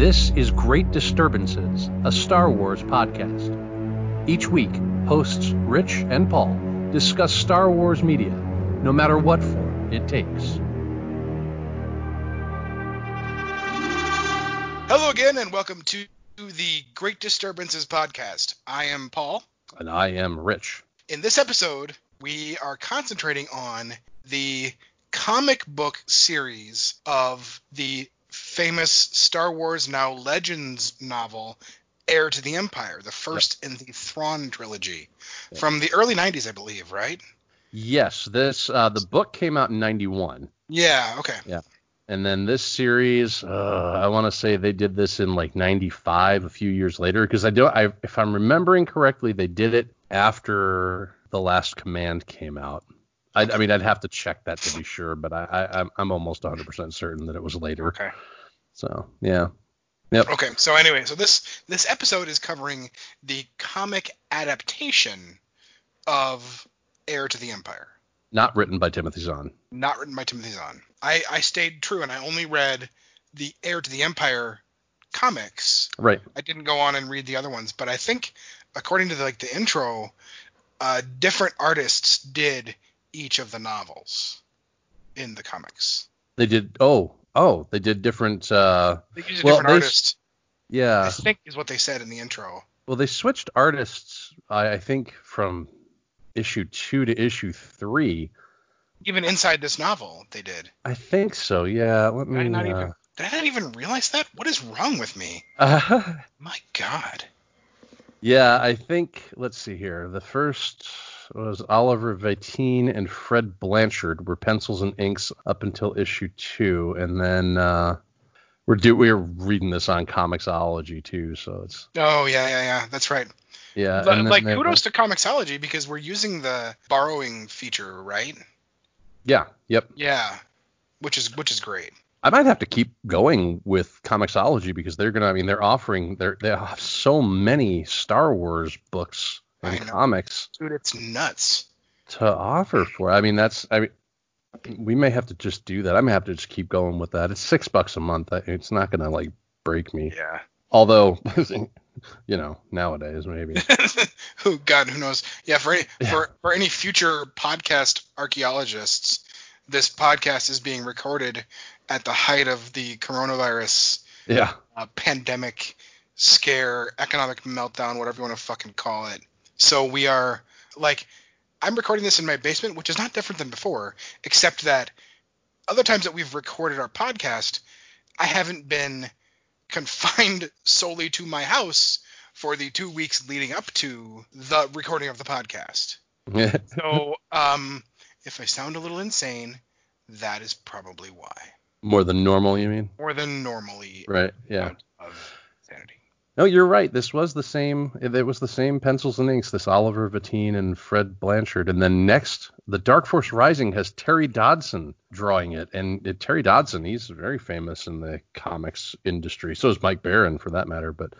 This is Great Disturbances, a Star Wars podcast. Each week, hosts Rich and Paul discuss Star Wars media, no matter what form it takes. Hello again, and welcome to the Great Disturbances podcast. I am Paul. And I am Rich. In this episode, we are concentrating on the comic book series of the famous Star Wars Now Legends novel, Heir to the Empire, the first yep. in the Thrawn trilogy yep. from the early 90s, I believe, right? Yes, this uh, the book came out in 91. Yeah, okay. Yeah. And then this series, uh, I want to say they did this in like 95, a few years later, because I do, I, if I'm remembering correctly, they did it after the Last Command came out. I, I, mean, I'd have to check that to be sure, but I, I, I'm almost 100% certain that it was later. Okay. So yeah. Yep. Okay. So anyway, so this this episode is covering the comic adaptation of Heir to the Empire. Not written by Timothy Zahn. Not written by Timothy Zahn. I, I stayed true and I only read the Heir to the Empire comics. Right. I didn't go on and read the other ones, but I think according to the, like the intro, uh, different artists did each of the novels in the comics. They did. Oh, oh, they did different. Uh, they used a well, different artist. Yeah. I think is what they said in the intro. Well, they switched artists. I, I think from issue two to issue three. Even inside this novel, they did. I think so. Yeah. Let me. Did I not, uh, even, did I not even realize that? What is wrong with me? Uh, My God. Yeah, I think. Let's see here. The first was Oliver Vatine and Fred Blanchard were pencils and inks up until issue two, and then uh, we're do we're reading this on Comixology too, so it's. Oh yeah, yeah, yeah. That's right. Yeah. like kudos to Comixology because we're using the borrowing feature, right? Yeah. Yep. Yeah. Which is which is great. I might have to keep going with Comixology because they're gonna. I mean, they're offering. They're they have so many Star Wars books and comics. Dude, it's nuts. To offer for. I mean, that's. I mean, we may have to just do that. I may have to just keep going with that. It's six bucks a month. It's not gonna like break me. Yeah. Although, you know, nowadays maybe. who God, who knows? Yeah, for any yeah. for for any future podcast archaeologists, this podcast is being recorded at the height of the coronavirus yeah. uh, pandemic scare, economic meltdown, whatever you want to fucking call it. So we are like I'm recording this in my basement, which is not different than before, except that other times that we've recorded our podcast, I haven't been confined solely to my house for the two weeks leading up to the recording of the podcast. so, um, if I sound a little insane, that is probably why. More than normal, you mean? More than normally. Right. Yeah. Of. No, you're right. This was the same. It was the same pencils and inks. This Oliver Vatine and Fred Blanchard, and then next, the Dark Force Rising has Terry Dodson drawing it, and it, Terry Dodson, he's very famous in the comics industry. So is Mike Baron, for that matter. But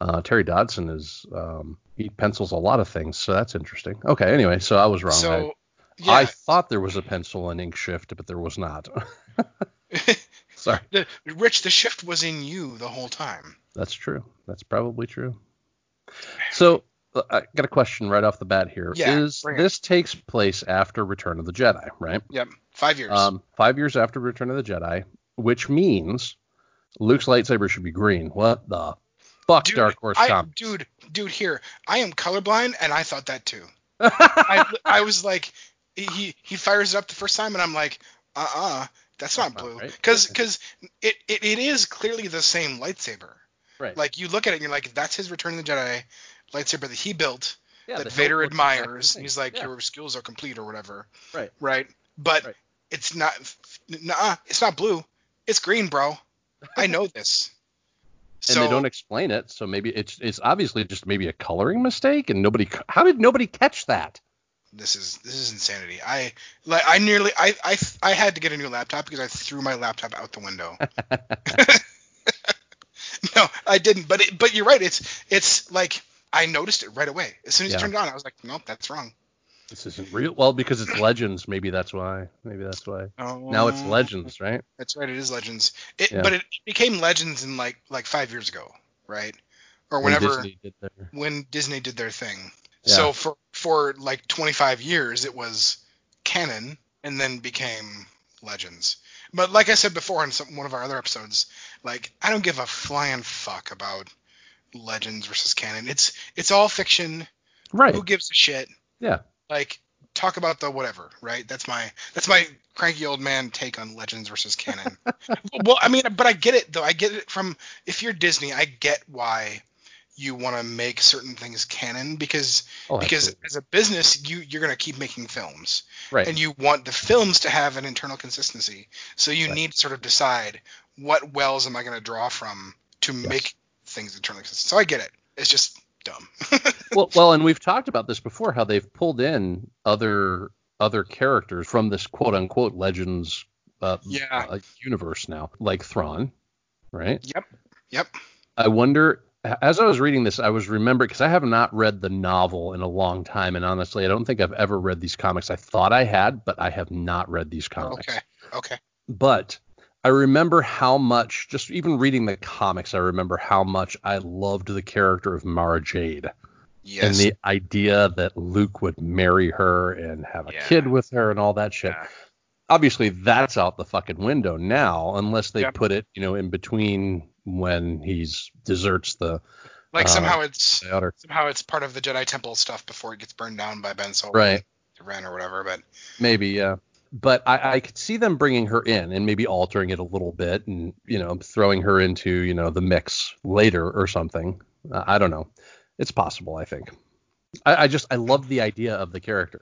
uh, Terry Dodson is um, he pencils a lot of things, so that's interesting. Okay. Anyway, so I was wrong. So. I, yeah. I thought there was a pencil and ink shift, but there was not. Sorry. Rich, the shift was in you the whole time. That's true. That's probably true. So uh, I got a question right off the bat here. Yeah, Is this takes place after Return of the Jedi, right? Yep. Five years. Um, five years after Return of the Jedi, which means Luke's lightsaber should be green. What the fuck, dude, Dark Horse I, Comics? Dude, dude, here I am colorblind, and I thought that too. I, I was like, he he fires it up the first time, and I'm like, uh uh-uh, uh, that's not blue, because because it, it it is clearly the same lightsaber. Right. Like you look at it and you're like, that's his Return of the Jedi lightsaber that he built, yeah, that Vader admires. He's like, yeah. your skills are complete or whatever. Right. Right. But right. it's not. Nah, it's not blue. It's green, bro. I know this. and they don't explain it, so maybe it's it's obviously just maybe a coloring mistake, and nobody. How did nobody catch that? this is this is insanity. I like I nearly I I I had to get a new laptop because I threw my laptop out the window. no, I didn't. But it, but you're right. It's it's like I noticed it right away as soon as yeah. you turned it on. I was like, nope, that's wrong. This isn't real. Well, because it's Legends, maybe that's why. Maybe that's why. Oh, Now it's oh. Legends, right? That's right. It is Legends. It, Yeah. But it became Legends in like like five years ago, right? Or When whenever Disney did their. when Disney did their thing. Yeah. So for for like 25 years it was canon and then became Legends. But like I said before in some, one of our other episodes, like I don't give a flying fuck about Legends versus canon. It's it's all fiction. Right. Who gives a shit? Yeah. Like talk about the whatever, right? That's my that's my cranky old man take on Legends versus canon. well, I mean, but I get it though. I get it from if you're Disney, I get why you want to make certain things canon because Oh, because as a business you you're going to keep making films right. and you want the films to have an internal consistency so you Right. need to sort of decide what wells am i going to draw from to make things internally consistent so i get it it's just dumb well, well, and we've talked about this before, how they've pulled in other other characters from this quote unquote Legends uh, Yeah. uh, universe now, like Thrawn, right? yep yep I wonder. As I was reading this, I was remembering because I have not read the novel in a long time, and honestly, I don't think I've ever read these comics. I thought I had, but I have not read these comics. okay okay But I remember how much, just even reading the comics, I remember how much I loved the character of Mara Jade yes and the idea that Luke would marry her and have a Yeah. kid with her and all that shit. Yeah. Obviously, that's out the fucking window now, unless they put it, you know, in between when he's deserts the like uh, somehow it's the outer. somehow it's part of the jedi temple stuff before it gets burned down by ben solo Right. ren or whatever but Maybe, yeah. But I, I could see them bringing her in and maybe altering it a little bit and, you know, throwing her into, you know, the mix later or something. Uh, I don't know. It's possible, I think. I, I just, I love the idea of the character.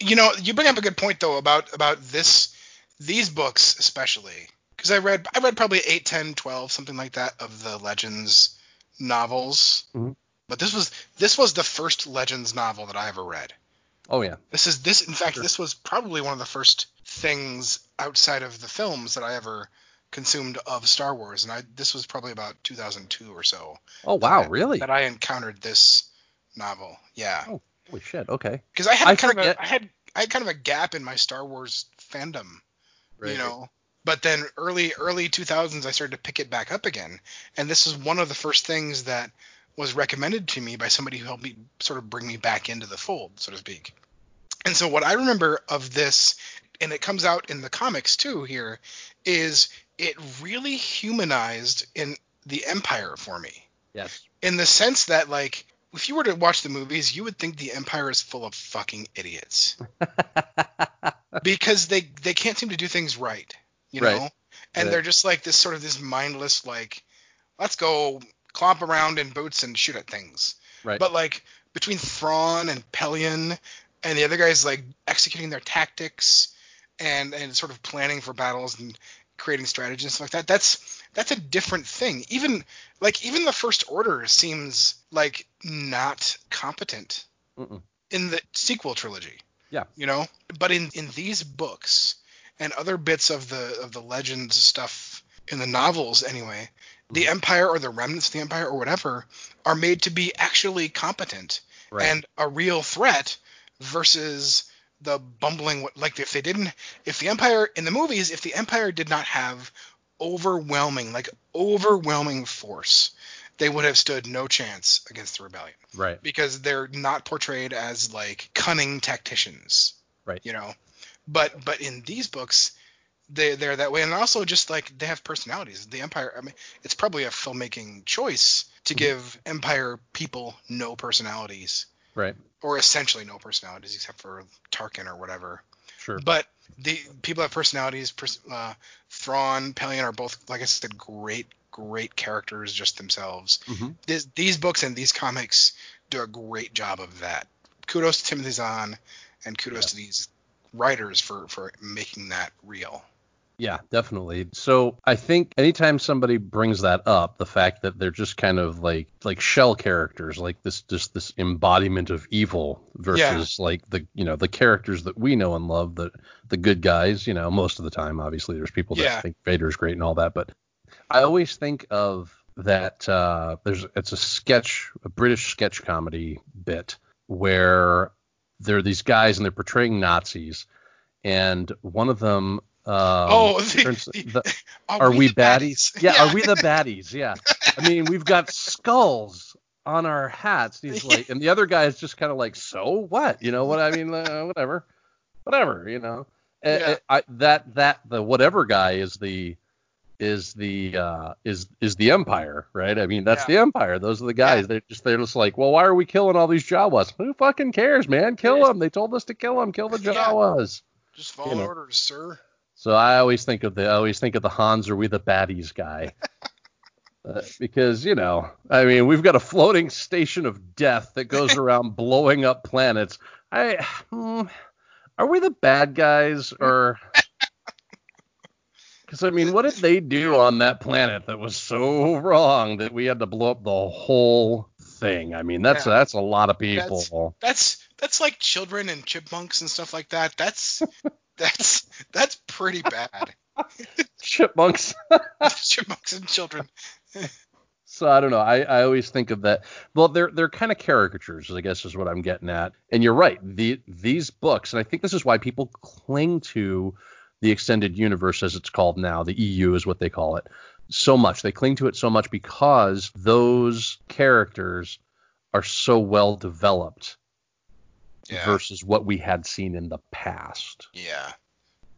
you know you bring up a good point though about about this these books especially because i read i read probably 8 10 12 something like that of the legends novels Mhm. but this was this was the first legends novel that i ever read Oh, yeah. this is this in fact Sure. this was probably one of the first things outside of the films that i ever consumed of star wars and i this was probably about 2002 or so Oh, wow. that- really? that i encountered this novel yeah Oh, holy shit. Okay. because I had I kind of forget- a, I had I had kind of a gap in my Star Wars fandom, Right. you know. But then early early 2000s, I started to pick it back up again, and this is one of the first things that was recommended to me by somebody who helped me sort of bring me back into the fold, so to speak. And so what I remember of this, and it comes out in the comics too here, is it really humanized in the Empire for me Yes. in the sense that like if you were to watch the movies you would think the empire is full of fucking idiots because they they can't seem to do things right you Right. know and Right. they're just like this sort of this mindless like let's go clomp around in boots and shoot at things Right. but like between Thrawn and Pellaeon and the other guys like executing their tactics and and sort of planning for battles and creating strategies and stuff like that that's that's a different thing even like even the first order seems like not competent Mm-mm. in the sequel trilogy Yeah. you know but in in these books and other bits of the of the legends stuff in the novels anyway the Mm-hmm. empire or the remnants of the empire or whatever are made to be actually competent Right. and a real threat versus the bumbling like if they didn't if the empire in the movies if the empire did not have overwhelming like overwhelming force they would have stood no chance against the rebellion right. because they're not portrayed as like cunning tacticians Right. you know but but in these books they they're that way and also just like they have personalities the empire i mean it's probably a filmmaking choice to Mhm. give empire people no personalities Right. or essentially no personalities except for tarkin or whatever Sure. but the people have personalities pers- uh, thrawn pellaeon are both like i said great great characters just themselves hmm this, these books and these comics do a great job of that. Kudos to Timothy Zahn, and kudos Yeah. to these writers for for making that real. Yeah, definitely. So I think anytime somebody brings that up, the fact that they're just kind of like like shell characters, like this just this embodiment of evil versus like the you know the characters that we know and love, the the good guys. You know, most of the time, obviously, there's people that Yeah. think Vader's great and all that, but I always think of that. Uh, there's it's a sketch, a British sketch comedy bit where they're these guys and they're portraying Nazis, and one of them. Um, oh, the, the- the- are, are we the baddies? Yeah, are we the baddies? Yeah. I mean, we've got skulls on our hats. And he's like, and the other guy is just kind of like, so what? You know what I mean? Uh, whatever, whatever. You know, Yeah. I, that that the whatever guy is the is the uh is is the empire right i mean that's Yeah. the empire those are the guys Yeah. they're just they're just like well why are we killing all these jawas who fucking cares man kill them they told us to kill them kill the Yeah. jawas Just follow you know. orders, sir. so I always think of the I always think of the Hans are we the baddies guy. Uh, because you know, I mean, we've got a floating station of death that goes around blowing up planets. I hmm, are we the bad guys or? Because I mean, what did they do on that planet that was so wrong that we had to blow up the whole thing? I mean, that's Yeah. that's a lot of people. That's that's like children and chipmunks and stuff like that. That's that's that's pretty bad. Chipmunks. chipmunks and children. So I don't know. I, I always think of that. Well, they're they're kind of caricatures, I guess is what I'm getting at. And you're right. The these books, and I think this is why people cling to the extended universe as it's called now. The EU is what they call it. So much. They cling to it so much because those characters are so well developed Yeah. versus what we had seen in the past. Yeah.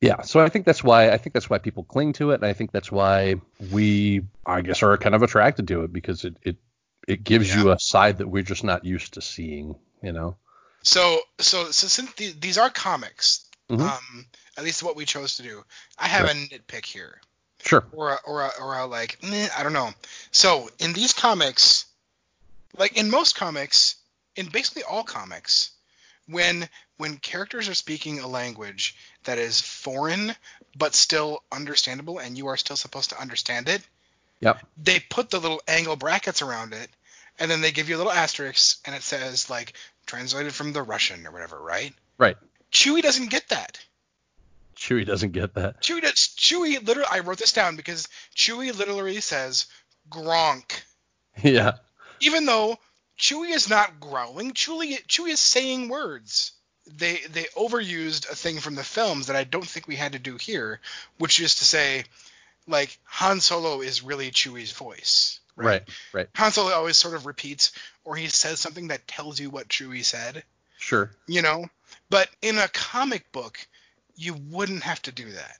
Yeah, so I think that's why I think that's why people cling to it, and I think that's why we, I guess, are kind of attracted to it because it it it gives you a side that we're just not used to seeing, you know. So so so since the, these are comics, Mhm. um, at least what we chose to do, I have Right. a nitpick here, Sure. or a, or a, or a like, meh, I don't know. So in these comics, like in most comics, in basically all comics, when when characters are speaking a language that is foreign but still understandable, and you are still supposed to understand it, Yep. they put the little angle brackets around it, and then they give you a little asterisk, and it says like translated from the Russian or whatever, right? Right. Chewie doesn't get that. Chewie doesn't get that. Chewie does. Chewie literally. I wrote this down because Chewie literally says Gronk, Yeah. even though Chewie is not growling. Chewie Chewie is saying words. They they overused a thing from the films that I don't think we had to do here, which is to say, like Han Solo is really Chewie's voice. Right. Right. Han Solo always sort of repeats or he says something that tells you what Chewie said, Sure. you know? But in a comic book, you wouldn't have to do that.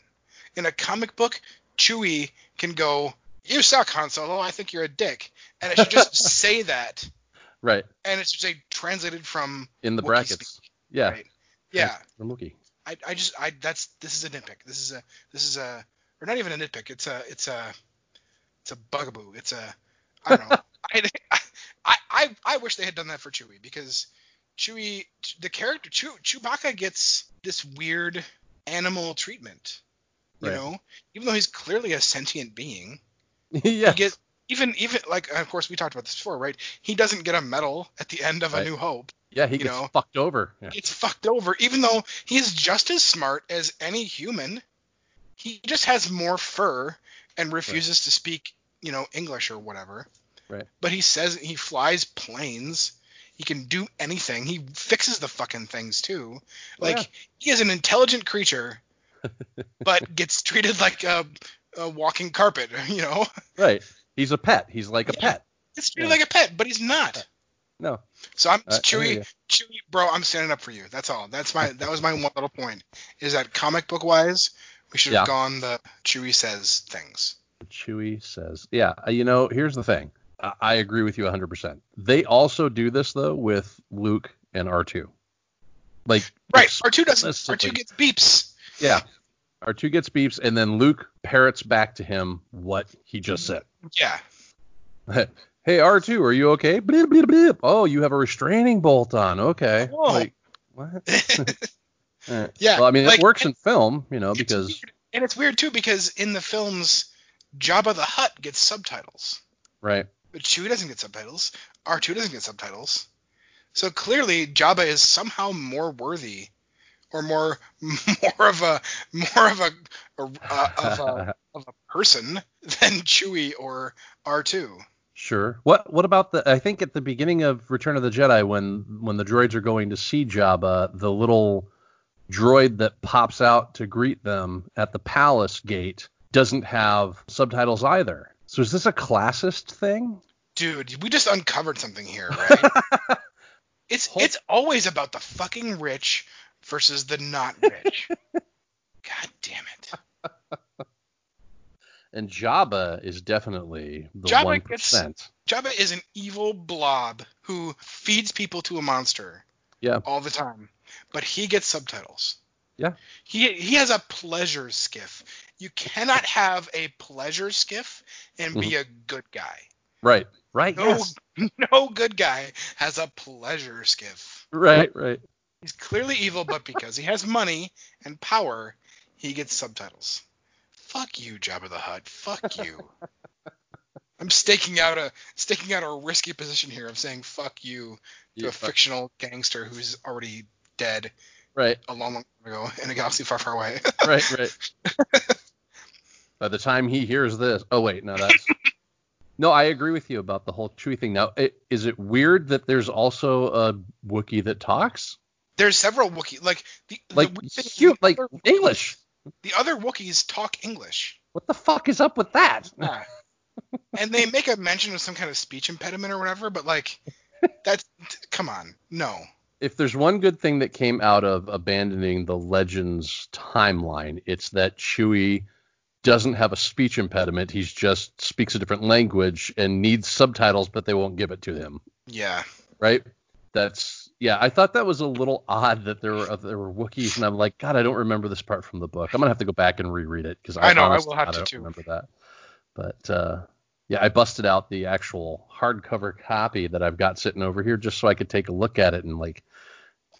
In a comic book, Chewie can go, "You suck, Han Solo. I think you're a dick," and it should just say that, Right. and it should say translated from In the Wookiee brackets. speak, Yeah. right? Yeah, From Wookiee. I, I just I that's this is a nitpick. This is a this is a or not even a nitpick. It's a it's a it's a bugaboo. It's a I don't know. I, I I I wish they had done that for Chewie because Chewie the character Chew, Chewbacca gets this weird animal treatment. You Right. know, even though he's clearly a sentient being, yeah. gets even even like of course we talked about this before, right? He doesn't get a medal at the end of Right. A New Hope Yeah. He you gets know. fucked over. Yeah. gets fucked over, even though he's just as smart as any human. He just has more fur and refuses to speak, you know, English or whatever. Right. But he says he flies planes. He can do anything. He fixes the fucking things too. Like Yeah. he is an intelligent creature, but gets treated like a, a walking carpet. You know, Right. He's a pet. He's like a Yeah. pet. gets treated Yeah. like a pet, but he's not. No. So I'm I Chewie. Chewie, bro. I'm standing up for you. That's all. That's my. That was my one little point. Is that comic book wise, we should have gone the Chewie says things. Chewie says, yeah, uh, you know, here's the thing. I, agree with you 100%. They also do this, though, with Luke and R2. Like, Right. R2 doesn't. R2 gets beeps. Yeah. R2 gets beeps, and then Luke parrots back to him what he just said. Yeah. hey, R2, are you okay? Bleep, bleep, bleep. Oh, you have a restraining bolt on. Okay. Oh. Like, what? Yeah, Well, I mean, like, it works in film, you know, because, weird. and it's weird too because in the films, Jabba the Hutt gets subtitles, right. But Chewie doesn't get subtitles. R2 doesn't get subtitles. So clearly, Jabba is somehow more worthy, or more more of a more of a, a uh, of a of a person than Chewie or R2. Sure. What what about the I think at the beginning of Return of the Jedi when when the droids are going to see Jabba, the little droid that pops out to greet them at the palace gate doesn't have subtitles either. So is this a classist thing? Dude, we just uncovered something here, right? it's it's always about the fucking rich versus the not rich. God damn it. And Jabba is definitely the one percent. Jabba is an evil blob who feeds people to a monster. Yeah. All the time, but he gets subtitles. Yeah. He he has a pleasure skiff. You cannot have a pleasure skiff and be mm-hmm. a good guy. Right. Right. No, yes. no good guy has a pleasure skiff. Right. Right. He's clearly evil, but because he has money and power, he gets subtitles. Fuck you, Jabba the Hutt. Fuck you. I'm staking out a staking out a risky position here of saying fuck you to yeah, a fictional gangster who's already dead. Right. A long, long time ago in a galaxy far, far away. right, right. By the time he hears this, oh wait, no, that's no. I agree with you about the whole Chewie thing. Now, it, is it weird that there's also a Wookiee that talks? There's several Wookiee, like the like the like English. The other Wookiees talk English. What the fuck is up with that? And they make a mention of some kind of speech impediment or whatever, but like that's come on, no. If there's one good thing that came out of abandoning the Legends timeline, it's that Chewie doesn't have a speech impediment. He just speaks a different language and needs subtitles, but they won't give it to him. Yeah. Right? That's yeah, I thought that was a little odd that there were there were Wookiees, and I'm like, God, I don't remember this part from the book. I'm gonna have to go back and reread it because I, I know honestly, I will have I to don't too. remember that. But uh, yeah, I busted out the actual hardcover copy that I've got sitting over here just so I could take a look at it and like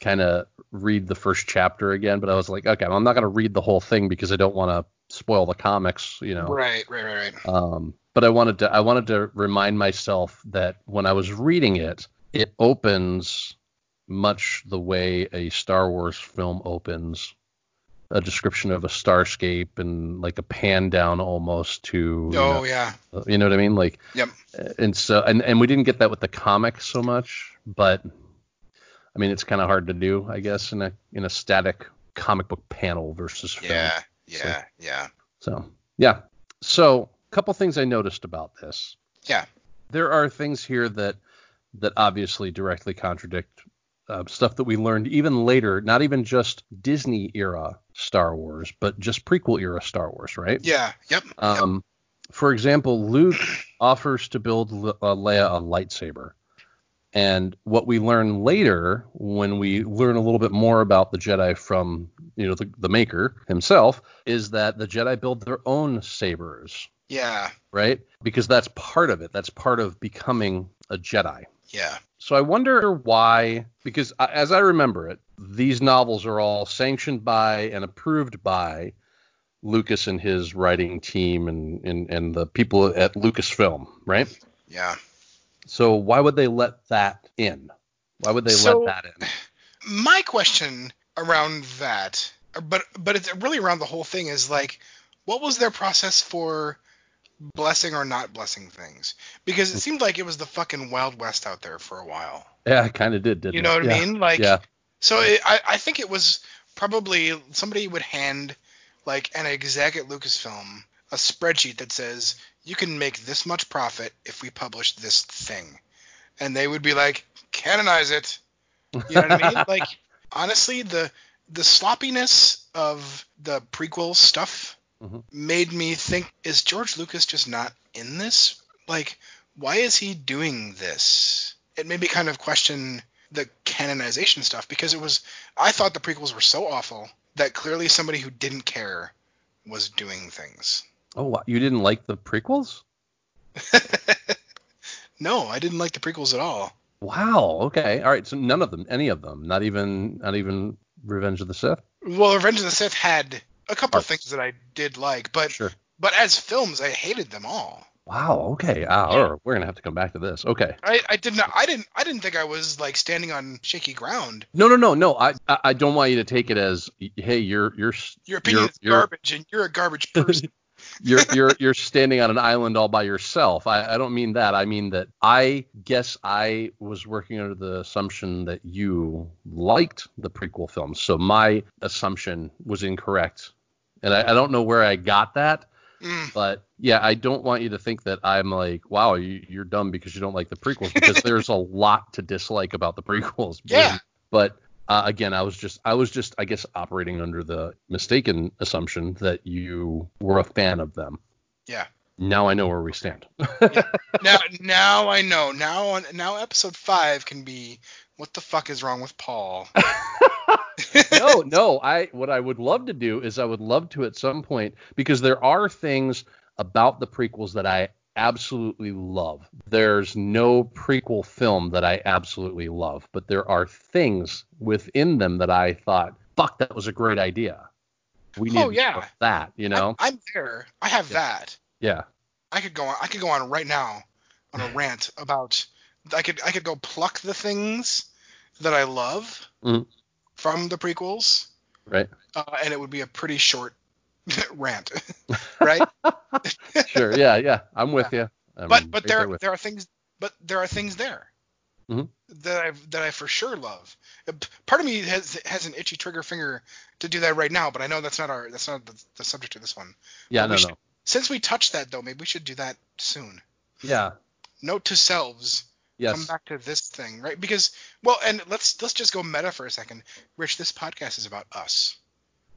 kind of read the first chapter again. But I was like, okay, I'm not gonna read the whole thing because I don't want to spoil the comics, you know. Right, right, right, right. Um, but I wanted to I wanted to remind myself that when I was reading it, it opens much the way a Star Wars film opens. A description of a starscape and like a pan down almost to. Oh know, yeah. You know what I mean? Like. Yep. And so and and we didn't get that with the comic so much, but I mean it's kind of hard to do, I guess, in a in a static comic book panel versus film. Yeah. Yeah. So, yeah. So yeah. So a couple things I noticed about this. Yeah. There are things here that that obviously directly contradict uh, stuff that we learned even later, not even just Disney era Star Wars, but just prequel era Star Wars, right? Yeah. Yep. Um, yep. For example, Luke offers to build Le- uh, Leia a lightsaber. And what we learn later, when we learn a little bit more about the Jedi from, you know, the, the maker himself, is that the Jedi build their own sabers. Yeah. Right? Because that's part of it. That's part of becoming a Jedi. Yeah. So I wonder why, because as I remember it, these novels are all sanctioned by and approved by Lucas and his writing team and, and, and the people at Lucasfilm, right? Yeah. So why would they let that in? Why would they so, let that in? My question around that, but but it's really around the whole thing is like, what was their process for blessing or not blessing things because it seemed like it was the fucking wild west out there for a while. Yeah, it kind of did, didn't You know it? what yeah. I mean? Like, yeah. So it, I I think it was probably somebody would hand like an exec at Lucasfilm a spreadsheet that says you can make this much profit if we publish this thing, and they would be like canonize it. You know what I mean? Like honestly, the the sloppiness of the prequel stuff mm-hmm. made me think is George Lucas just not in this? Like, why is he doing this? It made me kind of question the canonization stuff because it was I thought the prequels were so awful that clearly somebody who didn't care was doing things. Oh, you didn't like the prequels? no, I didn't like the prequels at all. Wow. Okay. All right. So none of them, any of them, not even, not even Revenge of the Sith. Well, Revenge of the Sith had a couple of things that I did like, but sure. but as films, I hated them all. Wow. Okay. Ah, yeah. we're gonna have to come back to this. Okay. I, I did not. I didn't. I didn't think I was like standing on shaky ground. No, no, no, no. I I don't want you to take it as hey, you're you're your opinion you're, is garbage, and you're a garbage person. You're you're you're standing on an island all by yourself. I, I don't mean that. I mean that I guess I was working under the assumption that you liked the prequel films. So my assumption was incorrect. And I, I don't know where I got that. Mm. But yeah, I don't want you to think that I'm like, wow, you, you're dumb because you don't like the prequels because there's a lot to dislike about the prequels. Yeah. But uh, again, I was just, I was just, I guess, operating under the mistaken assumption that you were a fan of them. Yeah. Now I know where we stand. Now, now I know. Now, now episode five can be what the fuck is wrong with Paul? no, no. I what I would love to do is I would love to at some point because there are things about the prequels that I absolutely love. There's no prequel film that I absolutely love, but there are things within them that I thought, fuck, that was a great idea. We need Oh, yeah. that, you know? I, am there. I have that. yeah. I could go on. I could go on right now on a rant about. I could I could go pluck the things that I love Mhm. from the prequels, Right. uh, and it would be a pretty short rant, right? Sure. Yeah. Yeah. I'm with you. I'm but but right there with there are things but there are things there Mhm. that I that I for sure love. Uh, Part of me has has an itchy trigger finger to do that right now, but I know that's not our that's not the, the subject of this one. Yeah. but No. should- Since we touched that though, maybe we should do that soon. Yeah. Note to selves. Yes. come back to this thing, right? Because well, and let's let's just go meta for a second. Rich, this podcast is about us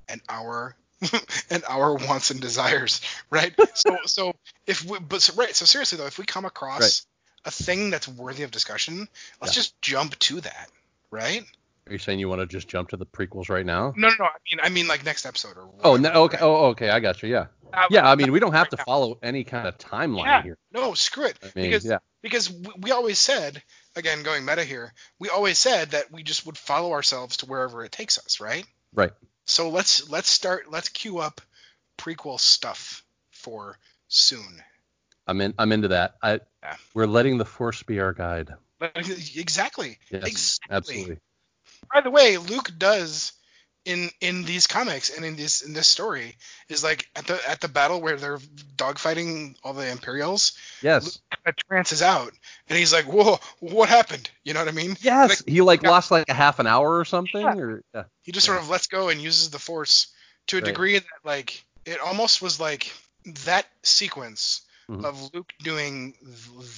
and our and our wants and desires, right? so so if we but so, right, so seriously though, if we come across Right. a thing that's worthy of discussion, let's Yeah. just jump to that, right? Are you saying you want to just jump to the prequels right now? No, no, no. I mean, I mean like next episode or. Oh, no, okay. right? Oh, okay. I got you. Yeah. Uh, Yeah. I mean, we don't have to follow any kind of timeline Yeah. here. No, screw it. I mean, because yeah. because we always said, again, going meta here, we always said that we just would follow ourselves to wherever it takes us, right? Right. So let's let's start let's queue up prequel stuff for soon. I'm in. I'm into that. I. Yeah. We're letting the force be our guide. Exactly. Yes. exactly. Absolutely. By the way, Luke does in in these comics and in this in this story is like at the at the battle where they're dogfighting all the Imperials, Yes. kind of trances out and he's like, "Whoa, what happened?" You know what I mean? Yes. Like, he like yeah. lost like a half an hour or something. Yeah. Or yeah. he just sort of lets go and uses the force to a Right. degree that like it almost was like that sequence Mhm. of Luke doing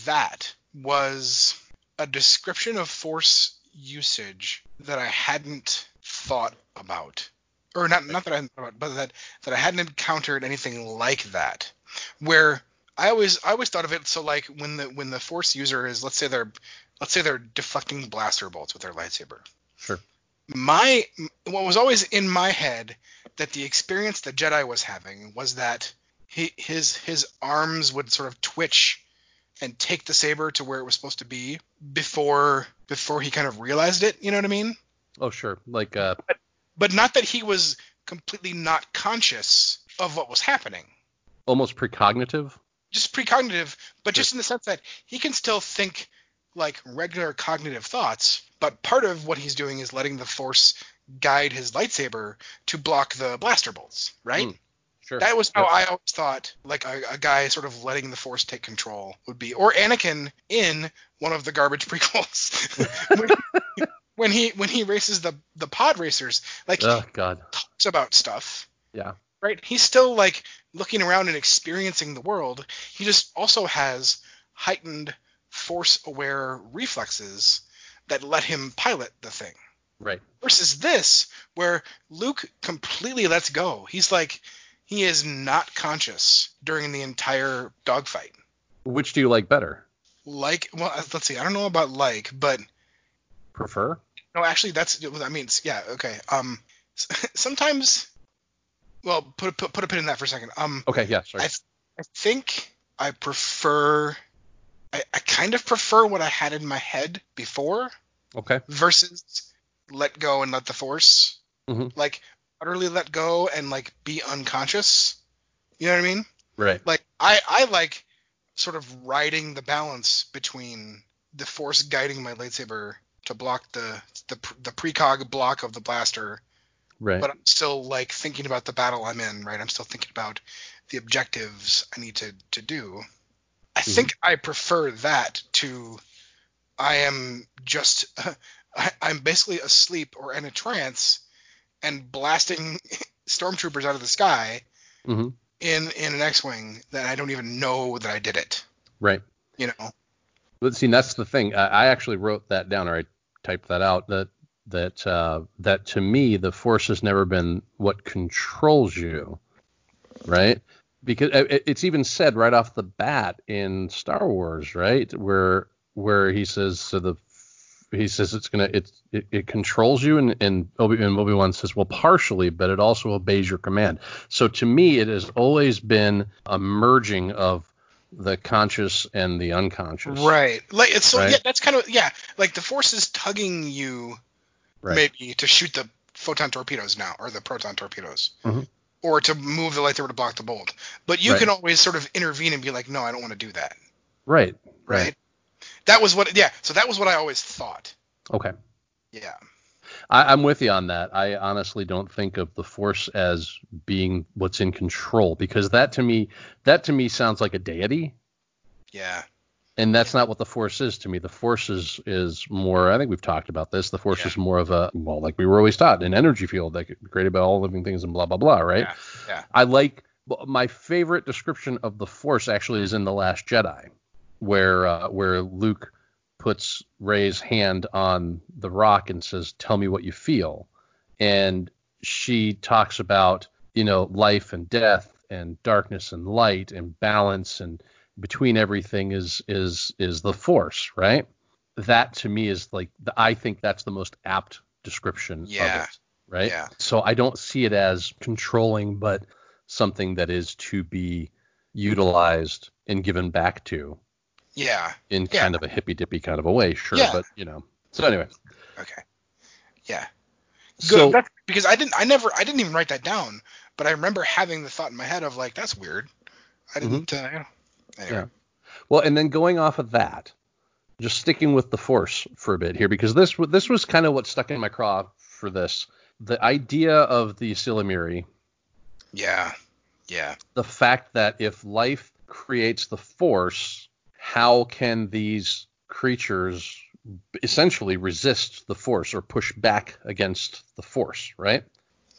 that was a description of force usage that I hadn't thought about or not not that I hadn't thought about but that that I hadn't encountered anything like that where I always I always thought of it so like when the when the force user is let's say they're let's say they're deflecting blaster bolts with their lightsaber Sure. my what was always in my head that the experience the Jedi was having was that he, his his arms would sort of twitch and take the saber to where it was supposed to be before before he kind of realized it. You know what I mean? Oh sure. Like uh. But not that he was completely not conscious of what was happening. Almost precognitive. Just precognitive, but just in the sense that he can still think like regular cognitive thoughts, but part of what he's doing is letting the force guide his lightsaber to block the blaster bolts, right? Mm, Sure. That was how Yep. I always thought, like a, a guy sort of letting the Force take control would be, or Anakin in one of the garbage prequels when, he when he races the the pod racers, like Oh he God. talks about stuff, Yeah. right? He's still like looking around and experiencing the world. He just also has heightened Force aware reflexes that let him pilot the thing Right. versus this where Luke completely lets go. He's like he is not conscious during the entire dogfight. Which do you like better? Like, well, let's see. I don't know about like, but Prefer? no, actually, that's I mean, it's- yeah, okay. Um, sometimes, well, put put put a pin in that for a second. Um, Okay. Yeah. Sorry. I I think I prefer. I, I kind of prefer what I had in my head before okay. versus let go and let the force Mhm. like utterly let go and like be unconscious you know what i mean Right. like i i like sort of riding the balance between the force guiding my lightsaber to block the the, the precog block of the blaster Right. but i'm still like thinking about the battle i'm in right i'm still thinking about the objectives I need to to do. I mm-hmm. think I prefer that to I am just I, am basically asleep or in a trance and blasting stormtroopers out of the sky mm-hmm. in in an X-wing that I don't even know that I did it. Right. You know. But see, that's the thing. I, I actually wrote that down, or I typed that out. That that uh, that to me, the Force has never been what controls you, right? Because it's even said right off the bat in Star Wars, right, where where he says so the he says it's gonna it it, it controls you and and Obi and Obi Wan says well partially but it also obeys your command. So to me it has always been a merging of the conscious and the unconscious. Right. Like it's so right? yeah that's kind of yeah like the force is tugging you right. maybe to shoot the photon torpedoes now or the proton torpedoes. Mm-hmm. Or to move the lightsaber to block the bolt, but you right. can always sort of intervene and be like, "No, I don't want to do that." Right. right. That was what, yeah. So that was what I always thought. Okay. Yeah. I, am with you on that. I honestly don't think of the force as being what's in control because that to me, that to me sounds like a deity. Yeah. And that's not what the force is to me. The force is, is more. I think we've talked about this. The force yeah. is more of a well, like we were always taught, an energy field that created by all living things and blah blah blah. Right. Yeah. yeah. I like my favorite description of the force actually is in the Last Jedi where uh, where Luke puts Rey's hand on the rock and says, "Tell me what you feel," and she talks about you know life and death and darkness and light and balance and between everything is is is the force, right? That to me is like the, I think that's the most apt description yeah. of it, right? Yeah. So I don't see it as controlling, but something that is to be utilized and given back to yeah. In yeah. kind of a hippy dippy kind of a way, sure, yeah. but you know. So anyway. Okay. Yeah. Good. So, because I didn't I never I didn't even write that down, but I remember having the thought in my head of like that's weird. I didn't mm-hmm. uh, you know. Anyway. Yeah. Well, and then going off of that, just sticking with the force for a bit here because this this was kind of what stuck in my craw for this. The idea of the ysalamiri. Yeah. Yeah. The fact that if life creates the force, how can these creatures essentially resist the force or push back against the force, right?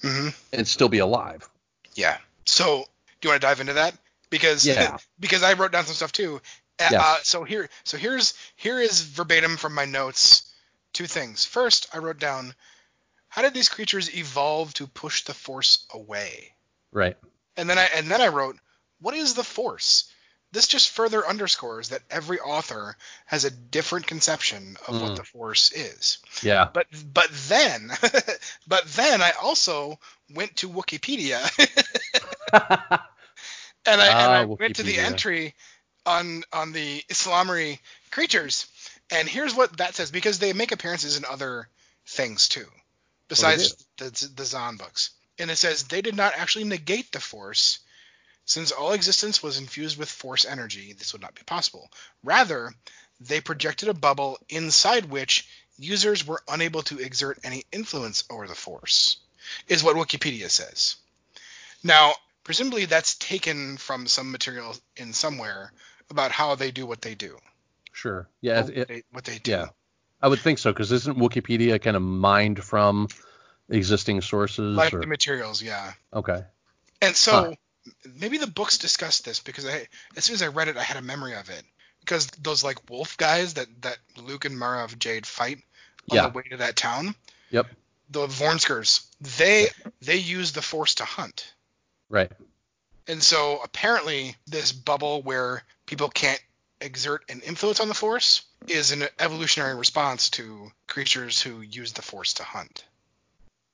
Mm-hmm. And still be alive. Yeah. So, do you want to dive into that? Because yeah. because I wrote down some stuff too. Uh, yes. Uh, so here so here's here is verbatim from my notes. Two things. First, I wrote down how did these creatures evolve to push the force away? Right. And then I and then I wrote what is the force? This just further underscores that every author has a different conception of mm. what the Force is. Yeah. But but then but then I also went to Wikipedia and I, and I ah, went to the entry on on the Ysalamiri creatures, and here's what that says because they make appearances in other things too, besides the the Zahn books. And it says they did not actually negate the Force since all existence was infused with force energy, this would not be possible. Rather, they projected a bubble inside which users were unable to exert any influence over the force, is what Wikipedia says. Now, presumably that's taken from some material in somewhere about how they do what they do. Sure. Yeah. What, it, they, what they do. Yeah. I would think so because isn't Wikipedia kind of mined from existing sources? Like or? the materials, yeah. Okay. And so huh maybe the books discussed this because I as soon as I read it I had a memory of it because those like wolf guys that that Luke and Mara of Jade fight on yeah. the way to that town. Yep. The Vornskers they they use the Force to hunt. Right. And so apparently this bubble where people can't exert an influence on the Force is an evolutionary response to creatures who use the Force to hunt.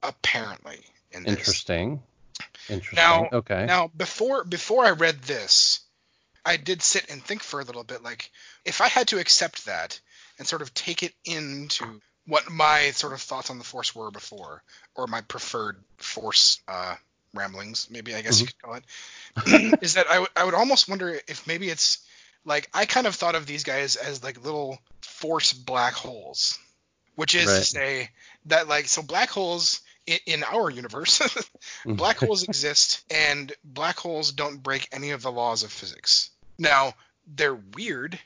Apparently. In Interesting. Interesting. Now, okay. Now, before before I read this, I did sit and think for a little bit. Like, if I had to accept that and sort of take it into what my sort of thoughts on the Force were before, or my preferred Force uh, ramblings, maybe I guess mm-hmm. you could call it, is that I, w- I would almost wonder if maybe it's like I kind of thought of these guys as like little Force black holes, which is right. to say that like so black holes in, our universe, hmm. black holes exist, and black holes don't break any of the laws of physics. Now, they're weird,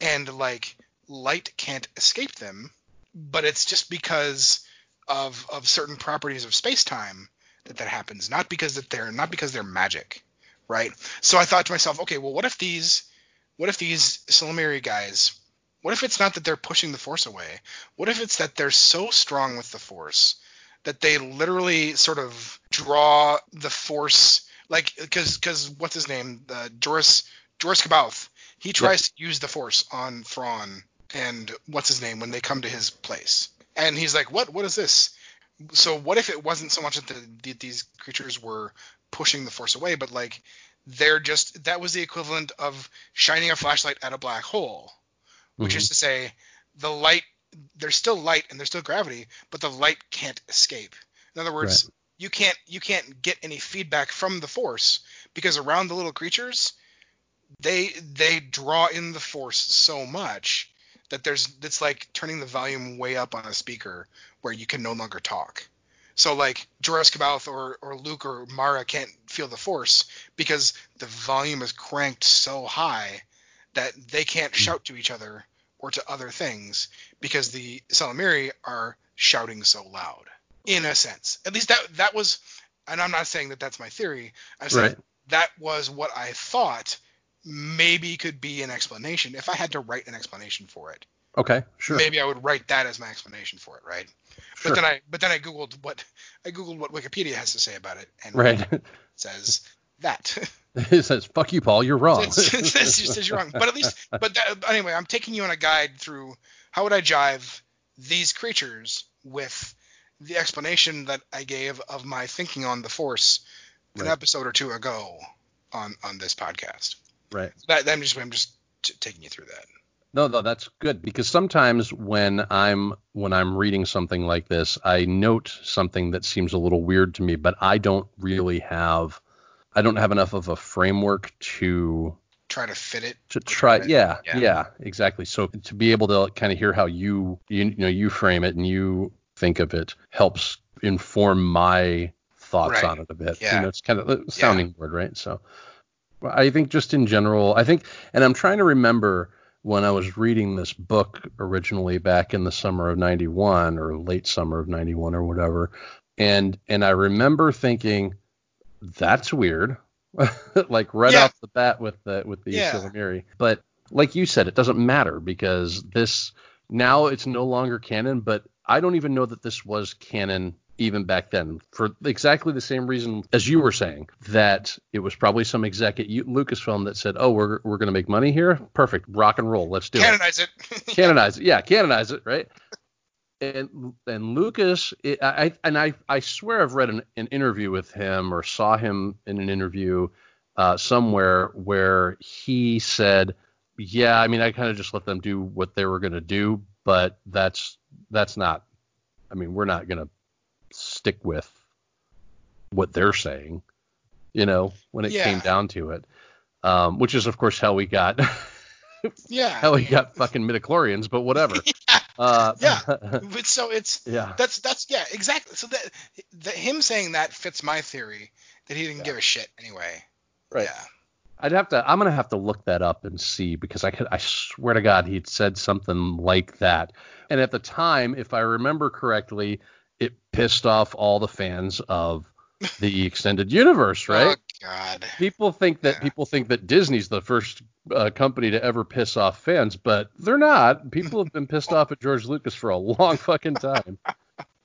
and like light can't escape them, but it's just because of of certain properties of space time that that happens, not because that they're not because they're magic, right? So I thought to myself, okay, well, what if these what if these Silamiri guys what if it's not that they're pushing the force away? What if it's that they're so strong with the force that they literally sort of draw the force like because because what's his name? Uh, Joruus Joruus C'baoth he tries to use the force on Thrawn and what's his name when they come to his place. And he's like what? What is this? So what if it wasn't so much that the, the, these creatures were pushing the force away but like they're just that was the equivalent of shining a flashlight at a black hole which mm-hmm. is to say the light there's still light and there's still gravity, but the light can't escape. In other words, right. you can't you can't get any feedback from the force because around the little creatures, they they draw in the force so much that there's it's like turning the volume way up on a speaker where you can no longer talk. So like Joruus C'baoth or, or Luke or Mara can't feel the force because the volume is cranked so high that they can't mm. shout to each other or to other things because the Ysalamiri are shouting so loud. In a sense, at least that that was, and I'm not saying that that's my theory. I'm saying right. that was what I thought maybe could be an explanation if I had to write an explanation for it. Okay, sure. Maybe I would write that as my explanation for it, right? Sure. But then I but then I googled what I googled what Wikipedia has to say about it, and right. it says that. it says, "Fuck you, Paul. You're wrong." it says you're wrong. But at least, but that, anyway, I'm taking you on a guide through how would I jive these creatures with the explanation that I gave of my thinking on the Force an episode or two ago on on this podcast. Right. That, I'm just I'm just t- taking you through that. No, no, that's good because sometimes when I'm when I'm reading something like this, I note something that seems a little weird to me, but I don't really have I don't have enough of a framework to try to fit it to try yeah, yeah, yeah exactly so to be able to kind of hear how you, you you know you frame it and you think of it helps inform my thoughts right. on it a bit yeah. you know it's kind of a sounding yeah. board right so i think just in general i think and i'm trying to remember when i was reading this book originally back in the summer of 91 or late summer of 91 or whatever and and i remember thinking that's weird. like right yeah. off the bat with the with the yeah. But like you said, it doesn't matter because this now it's no longer canon. But I don't even know that this was canon even back then for exactly the same reason as you were saying that it was probably some exec at Lucasfilm that said, "Oh, we're we're going to make money here. Perfect, rock and roll. Let's do canonize it. Canonize it. canonize it. Yeah, canonize it. Right and and Lucas, it, I and I I swear I've read an, an, interview with him or saw him in an interview uh, somewhere where he said, yeah, I mean I kind of just let them do what they were going to do, but that's that's not. I mean we're not going to stick with what they're saying, you know, when it yeah. came down to it, um, which is of course how we got. yeah. How we got fucking midichlorians, but whatever. yeah. Uh, yeah. so it's yeah. That's that's yeah exactly. So that, that him saying that fits my theory that he didn't yeah. give a shit anyway. Right. Yeah. I'd have to. I'm gonna have to look that up and see because I could. I swear to God, he'd said something like that. And at the time, if I remember correctly, it pissed off all the fans of the extended universe, right? God. People think that yeah. people think that Disney's the first uh, company to ever piss off fans, but they're not. People have been pissed off at George Lucas for a long fucking time.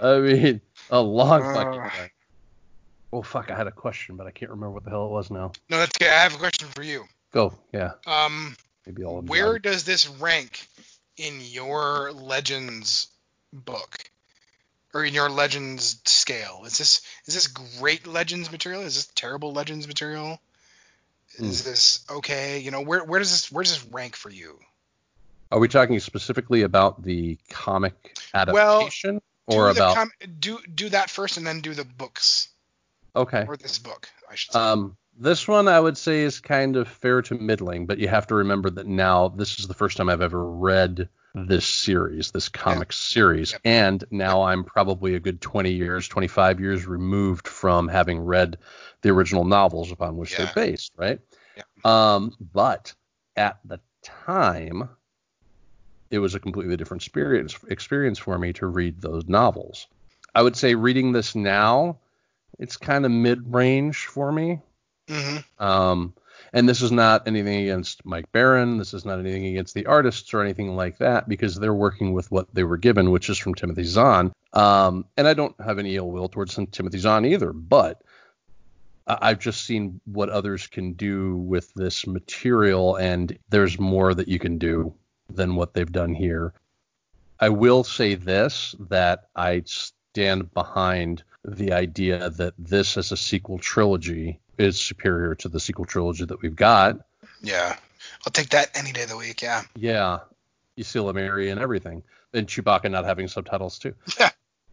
I mean, a long uh, fucking time. Oh fuck, I had a question, but I can't remember what the hell it was now. No, that's okay. I have a question for you. Go, yeah. Um, maybe all. Where does this rank in your Legends book? Or in your Legends scale? Is this is this great Legends material? Is this terrible Legends material? Is mm. this okay? You know, where where does this where does this rank for you? Are we talking specifically about the comic adaptation well, or about com- do do that first and then do the books? Okay. Or this book, I should say. Um, this one I would say is kind of fair to middling, but you have to remember that now this is the first time I've ever read this series, this comic yeah. series. Yep. And now I'm probably a good 20 years, 25 years removed from having read the original novels upon which yeah. they're based, right? Yeah. Um, but at the time, it was a completely different experience experience for me to read those novels. I would say reading this now, it's kind of mid range for me. Mm-hmm. Um, and this is not anything against Mike Baron. This is not anything against the artists or anything like that because they're working with what they were given, which is from Timothy Zahn. Um, and I don't have any ill will towards Timothy Zahn either, but I've just seen what others can do with this material, and there's more that you can do than what they've done here. I will say this that I stand behind the idea that this as a sequel trilogy is superior to the sequel trilogy that we've got. Yeah. I'll take that any day of the week, yeah. Yeah. you see, Mary and everything. And Chewbacca not having subtitles too. Yeah.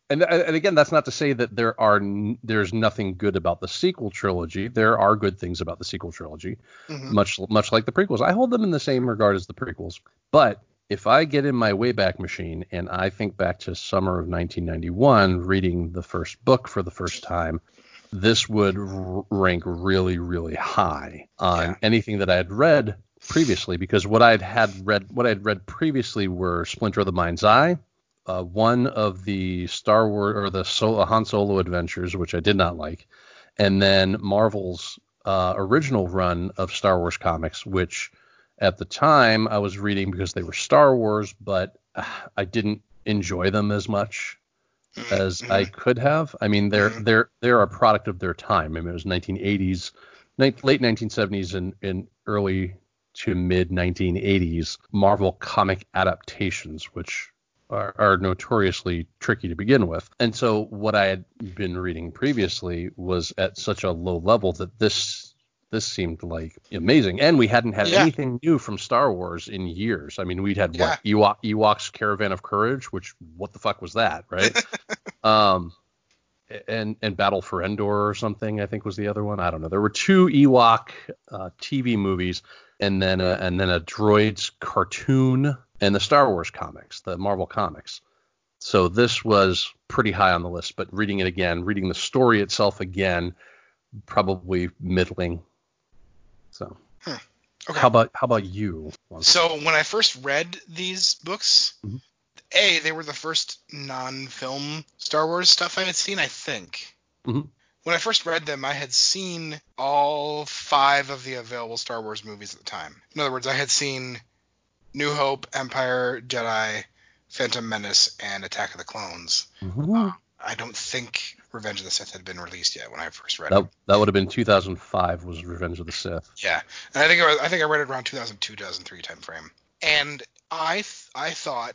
And, and again, that's not to say that there are there's nothing good about the sequel trilogy. There are good things about the sequel trilogy, mm-hmm. much much like the prequels. I hold them in the same regard as the prequels. But if I get in my Wayback Machine and I think back to summer of 1991, reading the first book for the first time, this would r- rank really, really high on yeah. anything that I had read previously. Because what I'd had read, what I'd read previously were Splinter of the Mind's Eye, uh, one of the Star Wars or the Solo, Han Solo adventures, which I did not like, and then Marvel's uh, original run of Star Wars comics, which at the time I was reading because they were Star Wars, but uh, I didn't enjoy them as much as mm-hmm. I could have. I mean, they're mm-hmm. they're they're a product of their time. I mean, it was 1980s, late 1970s, and, and early to mid 1980s Marvel comic adaptations, which are, are, notoriously tricky to begin with. And so what I had been reading previously was at such a low level that this this seemed like amazing. And we hadn't had yeah. anything new from Star Wars in years. I mean, we'd had yeah. what Ewok, Ewok's Caravan of Courage, which what the fuck was that, right? um, and and Battle for Endor or something, I think was the other one. I don't know. There were two Ewok uh, TV movies, and then a, and then a droids cartoon, and the Star Wars comics, the Marvel comics. So this was pretty high on the list. But reading it again, reading the story itself again, probably middling so, hmm. okay. how about how about you? So when I first read these books, mm-hmm. a they were the first non-film Star Wars stuff I had seen. I think. Mm-hmm. When I first read them, I had seen all five of the available Star Wars movies at the time. In other words, I had seen New Hope, Empire, Jedi, Phantom Menace, and Attack of the Clones. Mm-hmm. Uh, I don't think Revenge of the Sith had been released yet when I first read that, it. That would have been 2005 was Revenge of the Sith. Yeah, and I think I, was, I think I read it around 2002 2003 time frame. And I th- I thought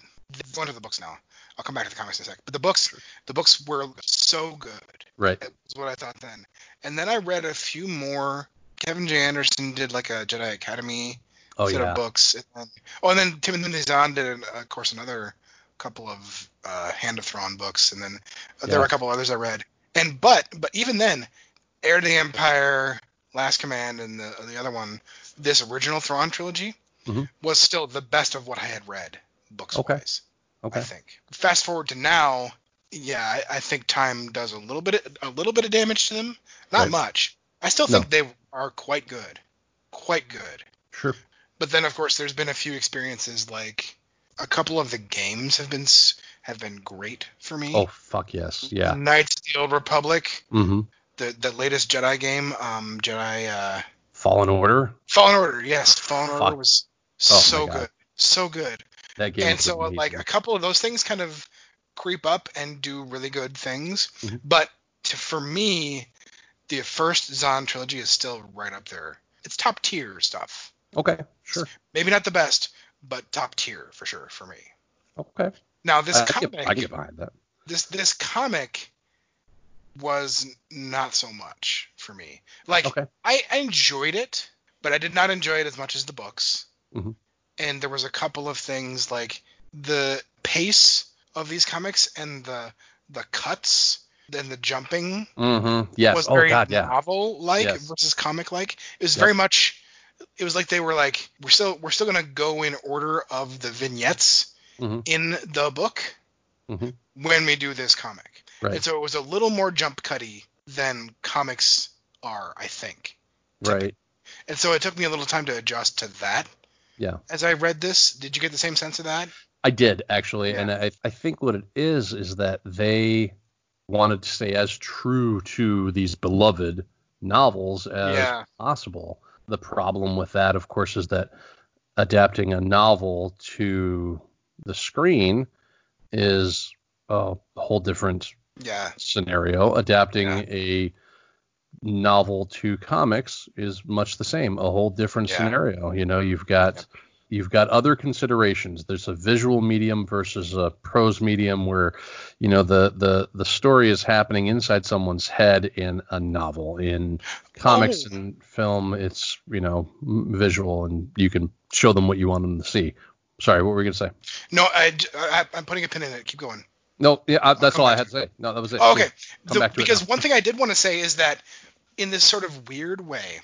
going to the books now. I'll come back to the comics in a sec. But the books the books were so good. Right. That was what I thought then. And then I read a few more. Kevin J. Anderson did like a Jedi Academy oh, set yeah. of books. And then, oh, and then Timothy Zahn did, of course, another couple of uh, Hand of Thrawn books, and then uh, there were a couple others I read. And but but even then, Heir to the Empire, Last Command, and the the other one, this original Thrawn trilogy mm-hmm. was still the best of what I had read books okay. wise. Okay. I think. Fast forward to now, yeah, I, I, think time does a little bit of, a little bit of damage to them. Not right. much. I still think no. they are quite good, quite good. Sure. But then of course there's been a few experiences like a couple of the games have been have been great for me. Oh fuck yes, yeah. Knights of the Old Republic. Mm-hmm. The the latest Jedi game, um, Jedi. Uh, Fallen Order. Fallen Order, yes. Fallen fuck. Order was oh, so good, so good. That game. And so like a couple of those things kind of creep up and do really good things, mm-hmm. but to, for me, the first Zahn trilogy is still right up there. It's top tier stuff. Okay, sure. Maybe not the best, but top tier for sure for me. Okay. Now this comic, I get behind that. This this comic was not so much for me. Like okay. I, I enjoyed it, but I did not enjoy it as much as the books. Mm-hmm. And there was a couple of things like the pace of these comics and the the cuts and the jumping mm-hmm. yes. was oh, very God, yeah. novel like yes. versus comic like. It was very much it was like they were like we're still we're still gonna go in order of the vignettes mm-hmm. in the book mm-hmm. when we do this comic. Right. And so it was a little more jump cutty than comics are, I think. Right. And so it took me a little time to adjust to that. Yeah. As I read this, did you get the same sense of that? I did actually, yeah. and I I think what it is is that they wanted to stay as true to these beloved novels as yeah. possible. The problem with that, of course, is that adapting a novel to the screen is a whole different yeah. scenario. Adapting yeah. a novel to comics is much the same, a whole different yeah. scenario. You know, you've got you've got other considerations. There's a visual medium versus a prose medium where, you know, the the the story is happening inside someone's head in a novel. In comics oh. and film, it's you know visual and you can show them what you want them to see. Sorry, what were we gonna say? No, I, I am putting a pin in it. Keep going. No, yeah, I, that's all I had to say. No, that was it. Oh, okay, the, because one thing I did want to say is that in this sort of weird way,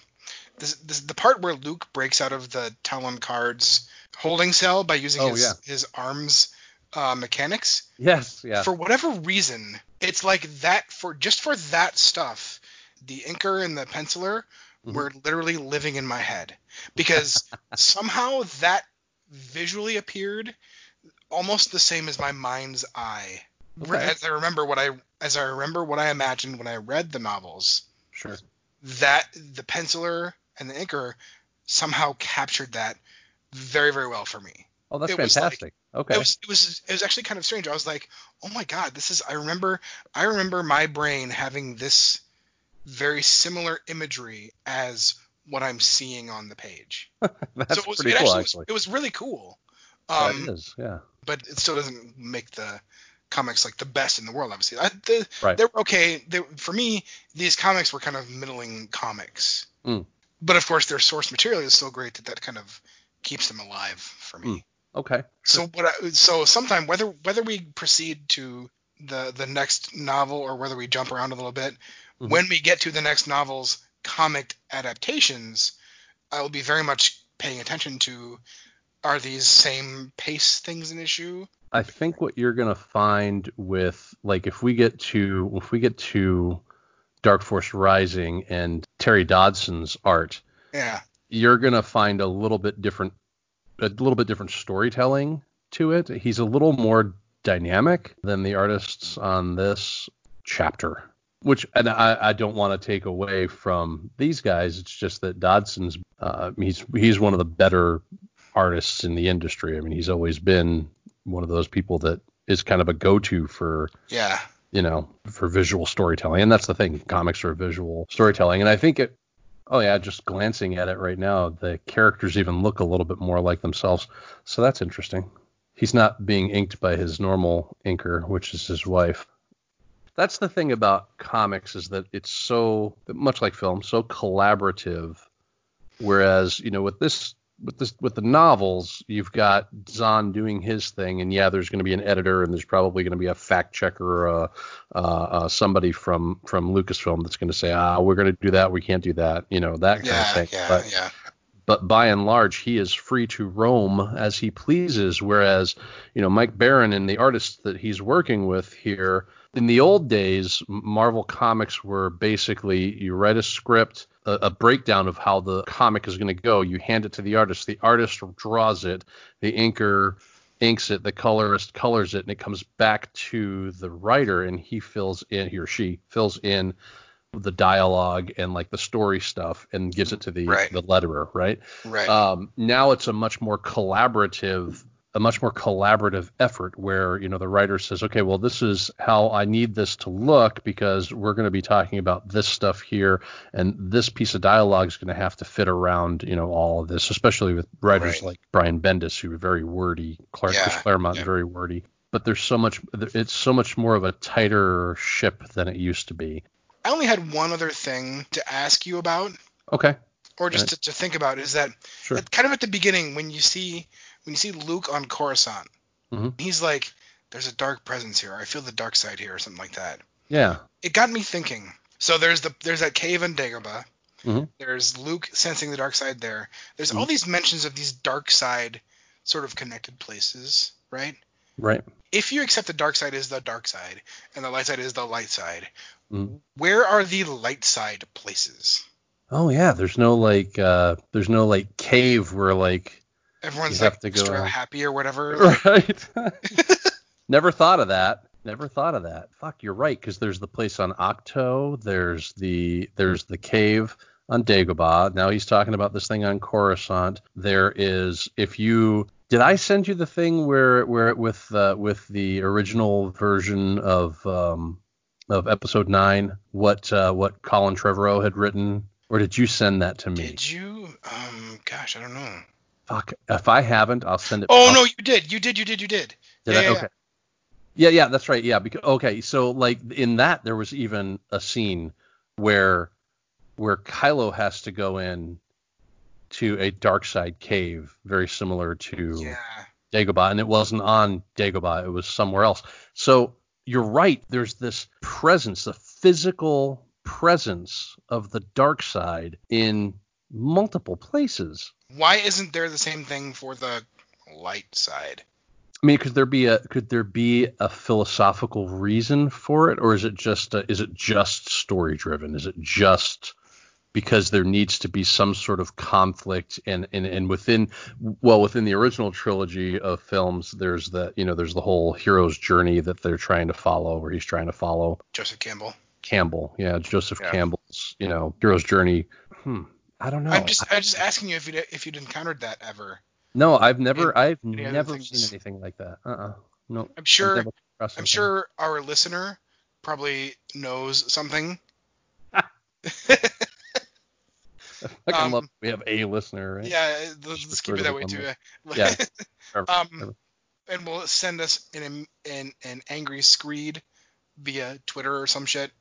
this, this, the part where Luke breaks out of the Talon Karrde's holding cell by using oh, his, yeah. his arms uh, mechanics. Yes, yeah. For whatever reason, it's like that for just for that stuff, the inker and the penciler mm-hmm. were literally living in my head because somehow that visually appeared almost the same as my mind's eye. Okay. As I remember what I as I remember what I imagined when I read the novels. Sure. That the penciler and the inker somehow captured that very very well for me. Oh, that's it fantastic. Like, okay. It was it was it was actually kind of strange. I was like, oh my god, this is. I remember I remember my brain having this very similar imagery as what I'm seeing on the page. that's so it was, pretty it cool, actually. Was, it was really cool. Um, is, yeah. But it still doesn't make the comics like the best in the world. Obviously, I, the, right. they're okay. They, for me, these comics were kind of middling comics. Mm. But of course, their source material is so great that that kind of keeps them alive for me. Mm. Okay. So what? I, so sometime whether whether we proceed to the the next novel or whether we jump around a little bit, mm-hmm. when we get to the next novel's comic adaptations, I will be very much paying attention to are these same pace things an issue? I think what you're gonna find with like if we get to if we get to Dark Force Rising and Terry Dodson's art, yeah, you're gonna find a little bit different a little bit different storytelling to it. He's a little more dynamic than the artists on this chapter. Which and I, I don't want to take away from these guys. It's just that Dodson's uh, he's he's one of the better artists in the industry. I mean, he's always been one of those people that is kind of a go-to for yeah. you know for visual storytelling. And that's the thing. Comics are visual storytelling. And i think it oh yeah just glancing at it right now the characters even look a little bit more like themselves. So that's interesting. He's not being inked by his normal inker which is his wife that's the thing about comics is that it's so much like film so collaborative whereas you know with this with this with the novels, you've got Zahn doing his thing, and yeah, there's going to be an editor, and there's probably going to be a fact checker, uh, uh, uh, somebody from from Lucasfilm that's going to say, ah, we're going to do that, we can't do that, you know, that kind yeah, of thing. Yeah, but, yeah. But by and large, he is free to roam as he pleases. Whereas, you know, Mike Baron and the artists that he's working with here, in the old days, Marvel Comics were basically you write a script a, a breakdown of how the comic is going to go. You hand it to the artist. The artist draws it. The inker inks it. The colorist colors it, and it comes back to the writer, and he fills in. He or she fills in the dialogue and like the story stuff and gives it to the right. the letterer, right? Right. Um, now it's a much more collaborative a much more collaborative effort where you know the writer says okay well this is how i need this to look because we're going to be talking about this stuff here and this piece of dialogue is going to have to fit around you know all of this especially with writers right. like brian bendis who are very wordy clark yeah, claremont yeah. very wordy but there's so much it's so much more of a tighter ship than it used to be i only had one other thing to ask you about okay or just right. to, to, think about is that sure. kind of at the beginning when you see when you see Luke on Coruscant, mm-hmm. he's like, "There's a dark presence here. I feel the dark side here," or something like that. Yeah. It got me thinking. So there's the there's that cave in Dagobah. Mm-hmm. There's Luke sensing the dark side there. There's mm-hmm. all these mentions of these dark side sort of connected places, right? Right. If you accept the dark side is the dark side and the light side is the light side, Mm. where are the light side places? Oh yeah, there's no like uh there's no like cave where like Everyone's like to go- happy or whatever. right. Never thought of that. Never thought of that. Fuck, you're right because there's the place on Ahch-To, there's the there's the cave on Dagobah. Now he's talking about this thing on Coruscant. There is if you did I send you the thing where where with uh, with the original version of um of episode 9 what uh, what Colin Trevorrow had written or did you send that to me? Did you? Um, gosh, I don't know. Fuck, if I haven't, I'll send it Oh I'll no, you did. You did. You did. You did. Did yeah, I? yeah, Okay. Yeah, yeah, that's right. Yeah, because okay, so like in that there was even a scene where where Kylo has to go in to a dark side cave, very similar to Yeah. Dagobah, and it wasn't on Dagobah, it was somewhere else. So you're right. There's this presence, the physical presence of the dark side in multiple places. Why isn't there the same thing for the light side? I mean, could there be a could there be a philosophical reason for it, or is it just a, is it just story driven? Is it just because there needs to be some sort of conflict and and and within well within the original trilogy of films, there's the you know there's the whole hero's journey that they're trying to follow, where he's trying to follow Joseph Campbell. Campbell, yeah, Joseph Yeah. Campbell's you know hero's journey. Hmm, I don't know. I'm just I'm just asking you if you if you'd encountered that ever. no, I've never I've never things. seen anything like that. Uh uh no. I'm sure I've never come across I'm sure our listener probably knows something. I Um, love we have a listener, right? Yeah, let's, let's keep it that way too. Yeah. Um, and will send us an an an angry screed via Twitter or some shit.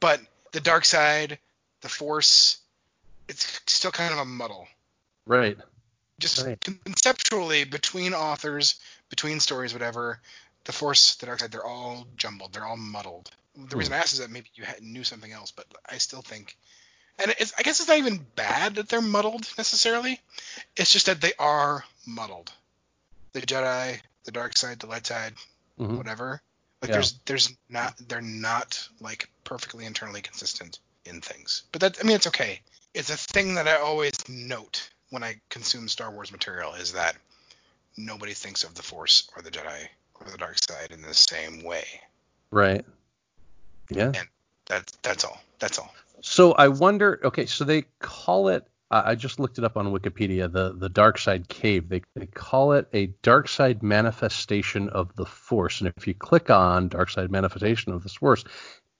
But the dark side, the force, it's still kind of a muddle. right. Just Right. conceptually between authors, between stories, whatever, the force, the dark side, they're all jumbled, they're all muddled. The reason I asked is that maybe you had, knew something else, but I still think, and it's, I guess it's not even bad that they're muddled necessarily. It's just that they are muddled. The Jedi, the dark side, the light side, Mhm. whatever. Like Yeah. there's there's not they're not like perfectly internally consistent in things. But that I mean it's okay. It's a thing that I always note when I consume Star Wars material is that nobody thinks of the Force or the Jedi or the dark side in the same way. Right. Yeah. That's that's all. That's all. So I wonder. Okay, so they call it. I I just looked it up on Wikipedia. The the dark side cave. They they call it a dark side manifestation of the Force. And if you click on dark side manifestation of the Force,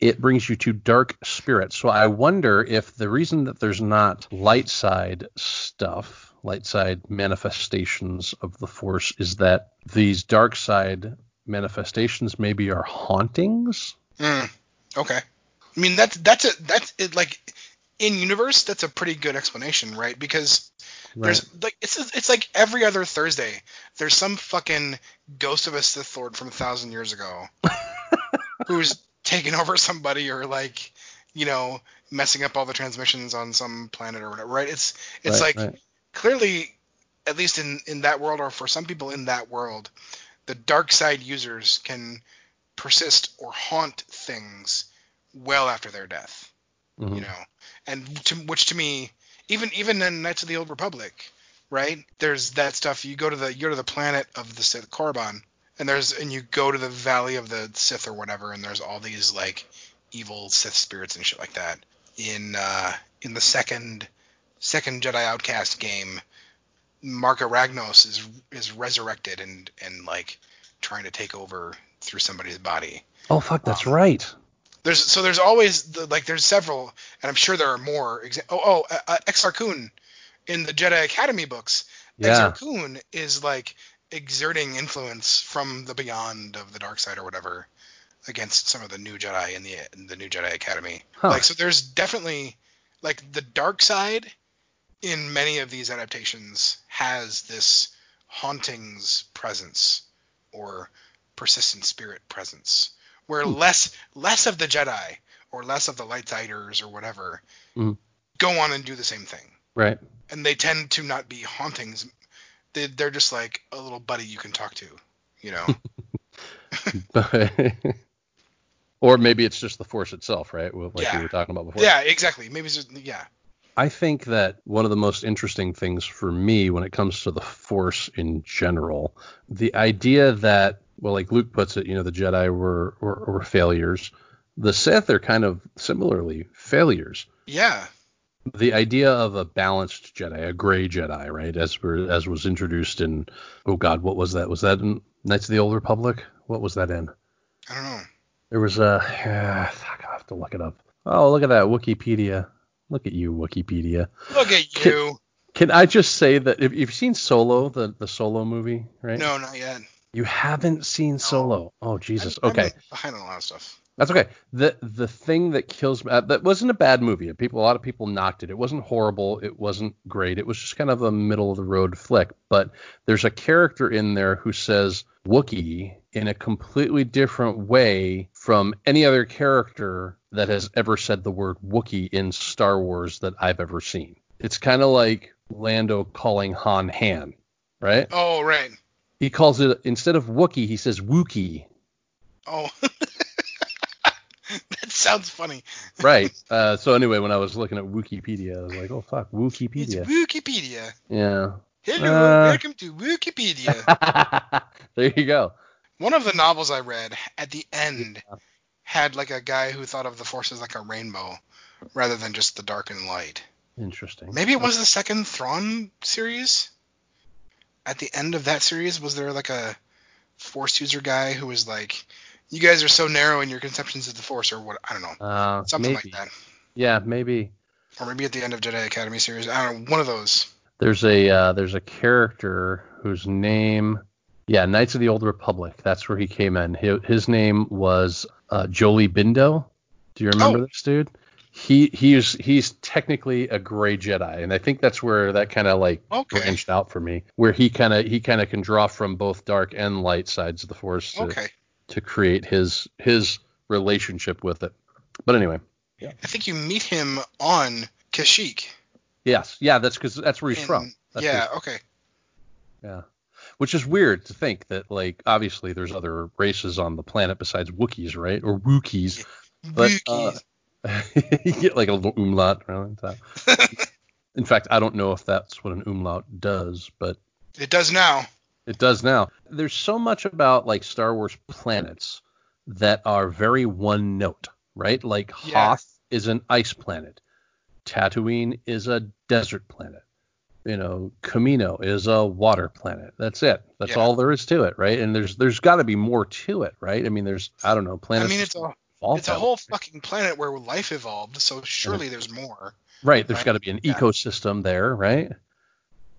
it brings you to dark spirit. So I wonder if the reason that there's not light side stuff, light side manifestations of the Force, is that these dark side manifestations maybe are hauntings. Mm, okay. I mean that's that's a that's it like in universe that's a pretty good explanation, right? Because There's like it's it's like every other Thursday. There's some fucking ghost of a Sith Lord from a thousand years ago who's taking over somebody or like you know messing up all the transmissions on some planet or whatever. Right? It's it's Right, like right. clearly, at least in in that world or for some people in that world, the dark side users can persist or haunt things well after their death Mhm. you know, and to, which to me, even even in Knights of the Old Republic, right? There's that stuff. You go to the you go to the planet of the Sith Korriban, and there's and you go to the Valley of the Sith or whatever, and there's all these like evil Sith spirits and shit like that. In uh, in the second second Jedi Outcast game, Marka Ragnos is is resurrected and and like trying to take over through somebody's body Oh fuck, that's um, right. there's so there's always the, like there's several and i'm sure there are more exa- oh oh uh, uh, exar kun in the jedi academy books Yeah. exar kun is like exerting influence from the beyond of the dark side or whatever against some of the new jedi in the in the new jedi academy Huh. like so there's definitely like the dark side in many of these adaptations has this hauntings presence or persistent spirit presence where less less of the jedi or less of the lightsiders or whatever Mhm. go on and do the same thing Right. and they tend to not be hauntings they, they're just like a little buddy you can talk to you know but, or maybe it's just the Force itself, right? Like Yeah. we were talking about before. Yeah, exactly. Maybe it's just yeah. I think that one of the most interesting things for me when it comes to the Force in general, the idea that, well, like Luke puts it, you know, the Jedi were, were, were failures. The Sith are kind of similarly failures. Yeah. The idea of a balanced Jedi, a gray Jedi, right, as we're, as was introduced in, oh God, what was that? Was that in Knights of the Old Republic? What was that in? I don't know. There was a, uh, fuck, I have to look it up. Oh, look at that Wikipedia. Look at you, Wikipedia. Look at you. Can I just say that if you've seen Solo, the the Solo movie, right? No, not yet. You haven't seen Solo. Oh Jesus. I'm- I'm okay, behind on a lot of stuff. That's okay. The the thing that kills me uh, that wasn't a bad movie. People, a lot of people knocked it. It wasn't horrible. It wasn't great. It was just kind of a middle of the road flick. But there's a character in there who says Wookiee in a completely different way from any other character that has ever said the word Wookiee in Star Wars that I've ever seen. It's kind of like Lando calling Han Han, right? Oh, right. He calls it instead of Wookiee, he says Wookiee. Oh. that sounds funny. Right. Uh, so anyway, when I was looking at Wikipedia, I was like, oh fuck, Wikipedia. It's Wikipedia. Yeah. Hello, Uh. welcome to Wikipedia. there you go. One of the novels I read at the end had like a guy who thought of the Force as like a rainbow rather than just the dark and light. Interesting. Maybe it was the second Thrawn series. At the end of that series, was there like a Force user guy who was like, "You guys are so narrow in your conceptions of the Force," or what? I don't know, Uh, something maybe. like that. Yeah, maybe. Or maybe at the end of Jedi Academy series. I don't know. One of those. There's a uh, there's a character whose name, yeah, Knights of the Old Republic. That's where he came in. His, his name was uh, Jolee Bindo. Do you remember Oh. this dude? He he's he's technically a gray Jedi, and I think that's where that kind of like Okay. branched out for me, where he kind of he kind of can draw from both dark and light sides of the Force to, Okay. To create his his relationship with it. But anyway, yeah. I think you meet him on Kashyyyk. yes, yeah, that's because that's where he's in- from. That's yeah. he's Okay. Yeah. Which is weird to think that, like, obviously there's other races on the planet besides Wookiees, right? Or Wookiees. But, uh, you get like a little umlaut around the top. In fact, I don't know if that's what an umlaut does, but it does now. It does now. There's so much about, like, Star Wars planets that are very one note, right? Like, Yeah. Hoth is an ice planet, Tatooine is a desert planet. You know, Camino is a water planet. That's it. That's Yeah. all there is to it, right? And there's there's got to be more to it, right? I mean, there's I don't know planets. I mean, it's a it's a whole fucking planet where life evolved. So surely there's more. right. There's right? got to be an Yeah. ecosystem there, right?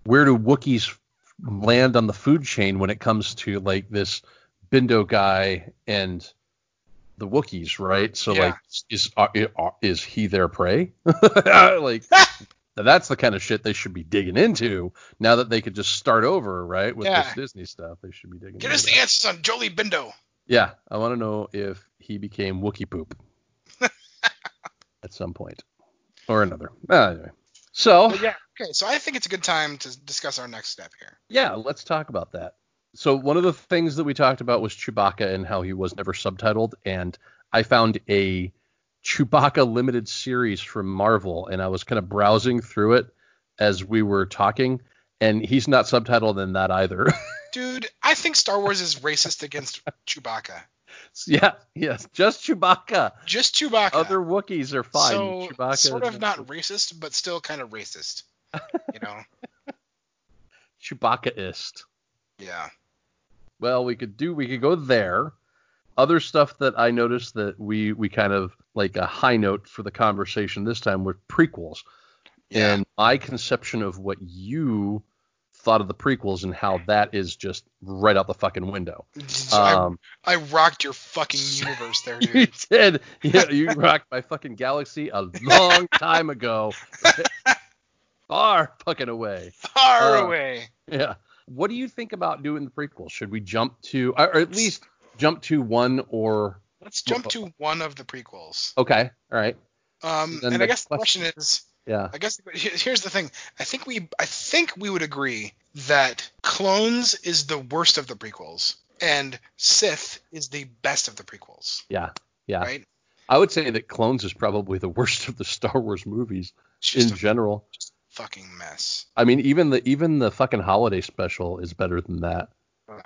Where do Wookiees land on the food chain when it comes to like this Bindo guy and the Wookiees, right? So Yeah. like, is are, is he their prey? like. That's the kind of shit they should be digging into now that they could just start over, right? With Yeah. this Disney stuff, they should be digging. Get into us the answers on Jolee Bindo. Yeah, I want to know if he became Wookiee poop at some point or another. Ah, anyway, so But yeah. Okay. So I think it's a good time to discuss our next step here. yeah, let's talk about that. So one of the things that we talked about was Chewbacca and how he was never subtitled, and I found a Chewbacca limited series from Marvel, and I was kind of browsing through it as we were talking, and he's not subtitled in that either. Dude, I think Star Wars is racist against Chewbacca. yeah, yes, just Chewbacca. Just Chewbacca. Other Wookiees are fine. So Chewbacca sort of not racist, but still kind of racist. You know? Chewbaccaist. Yeah. Well, we could do we could go there. Other stuff that I noticed that we we kind of like a high note for the conversation this time were prequels. Yeah. And my conception of what you thought of the prequels and how that is just right out the fucking window. Um, I, I rocked your fucking universe there, dude. you did. Yeah, you rocked my fucking galaxy a long time ago. Far fucking away. Far Uh, away. Yeah. What do you think about doing the prequels? Should we jump to, or at least jump to one or? Let's jump to one of the prequels. Okay. All right. Um, Then and I guess the question- question is, Yeah. I guess here's the thing. I think we, I think we would agree that Clones is the worst of the prequels, and Sith is the best of the prequels. Yeah, yeah. Right. I would say that Clones is probably the worst of the Star Wars movies in a, general. fucking mess. I mean, even the even the fucking holiday special is better than that.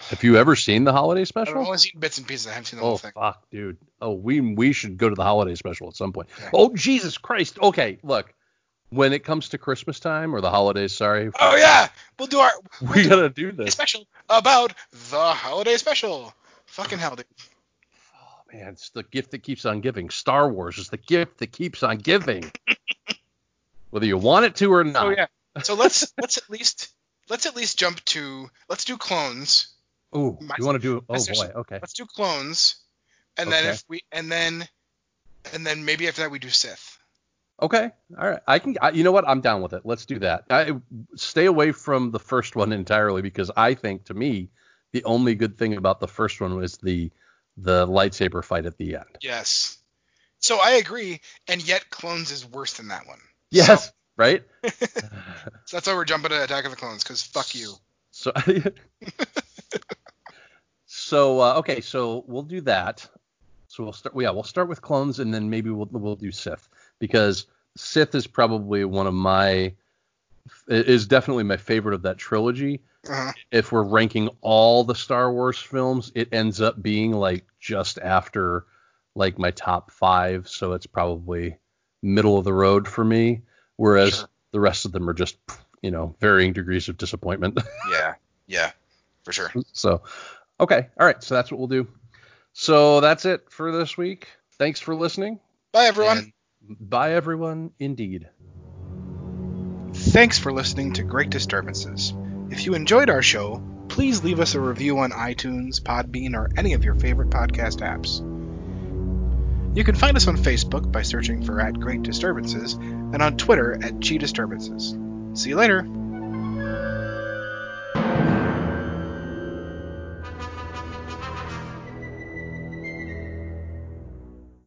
Have you ever seen the holiday special? I've only seen bits and pieces. I haven't seen the oh, whole thing. fuck, dude. Oh, we we should go to the holiday special at some point. Yeah. Oh, Jesus Christ. Okay, look. When it comes to Christmas time or the holidays, sorry. Oh yeah, we'll do our. We'll we gotta do this special about the holiday special. Fucking hell, dude. Oh man, it's the gift that keeps on giving. Star Wars is the gift that keeps on giving. Whether you want it to or not. Oh yeah. So let's let's at least let's at least jump to let's do clones. Ooh, My, you want to do? Oh boy, okay. Let's do clones, and okay. then if we and then and then maybe after that we do Sith. Okay, all right. I can. I, you know what? I'm down with it. Let's do that. I stay away from the first one entirely because I think to me the only good thing about the first one was the the lightsaber fight at the end. Yes. So I agree, and yet Clones is worse than that one. Yes. So, right? so that's why we're jumping to Attack of the Clones because fuck you. So, so uh, okay, so we'll do that. So we'll start. Yeah, we'll start with clones, and then maybe we'll we'll do Sith because Sith is probably one of my is definitely my favorite of that trilogy. Uh-huh. If we're ranking all the Star Wars films, it ends up being like just after like my top five, so it's probably middle of the road for me. Whereas sure. the rest of them are just, you know, varying degrees of disappointment. yeah, yeah, for sure. So, okay, all right, so that's what we'll do. So that's it for this week. Thanks for listening. Bye, everyone. And bye, everyone. Indeed. Thanks for listening to Great Disturbances. If you enjoyed our show, please leave us a review on iTunes, Podbean, or any of your favorite podcast apps. You can find us on Facebook by searching for at Great Disturbances and on Twitter at G Disturbances. See you later.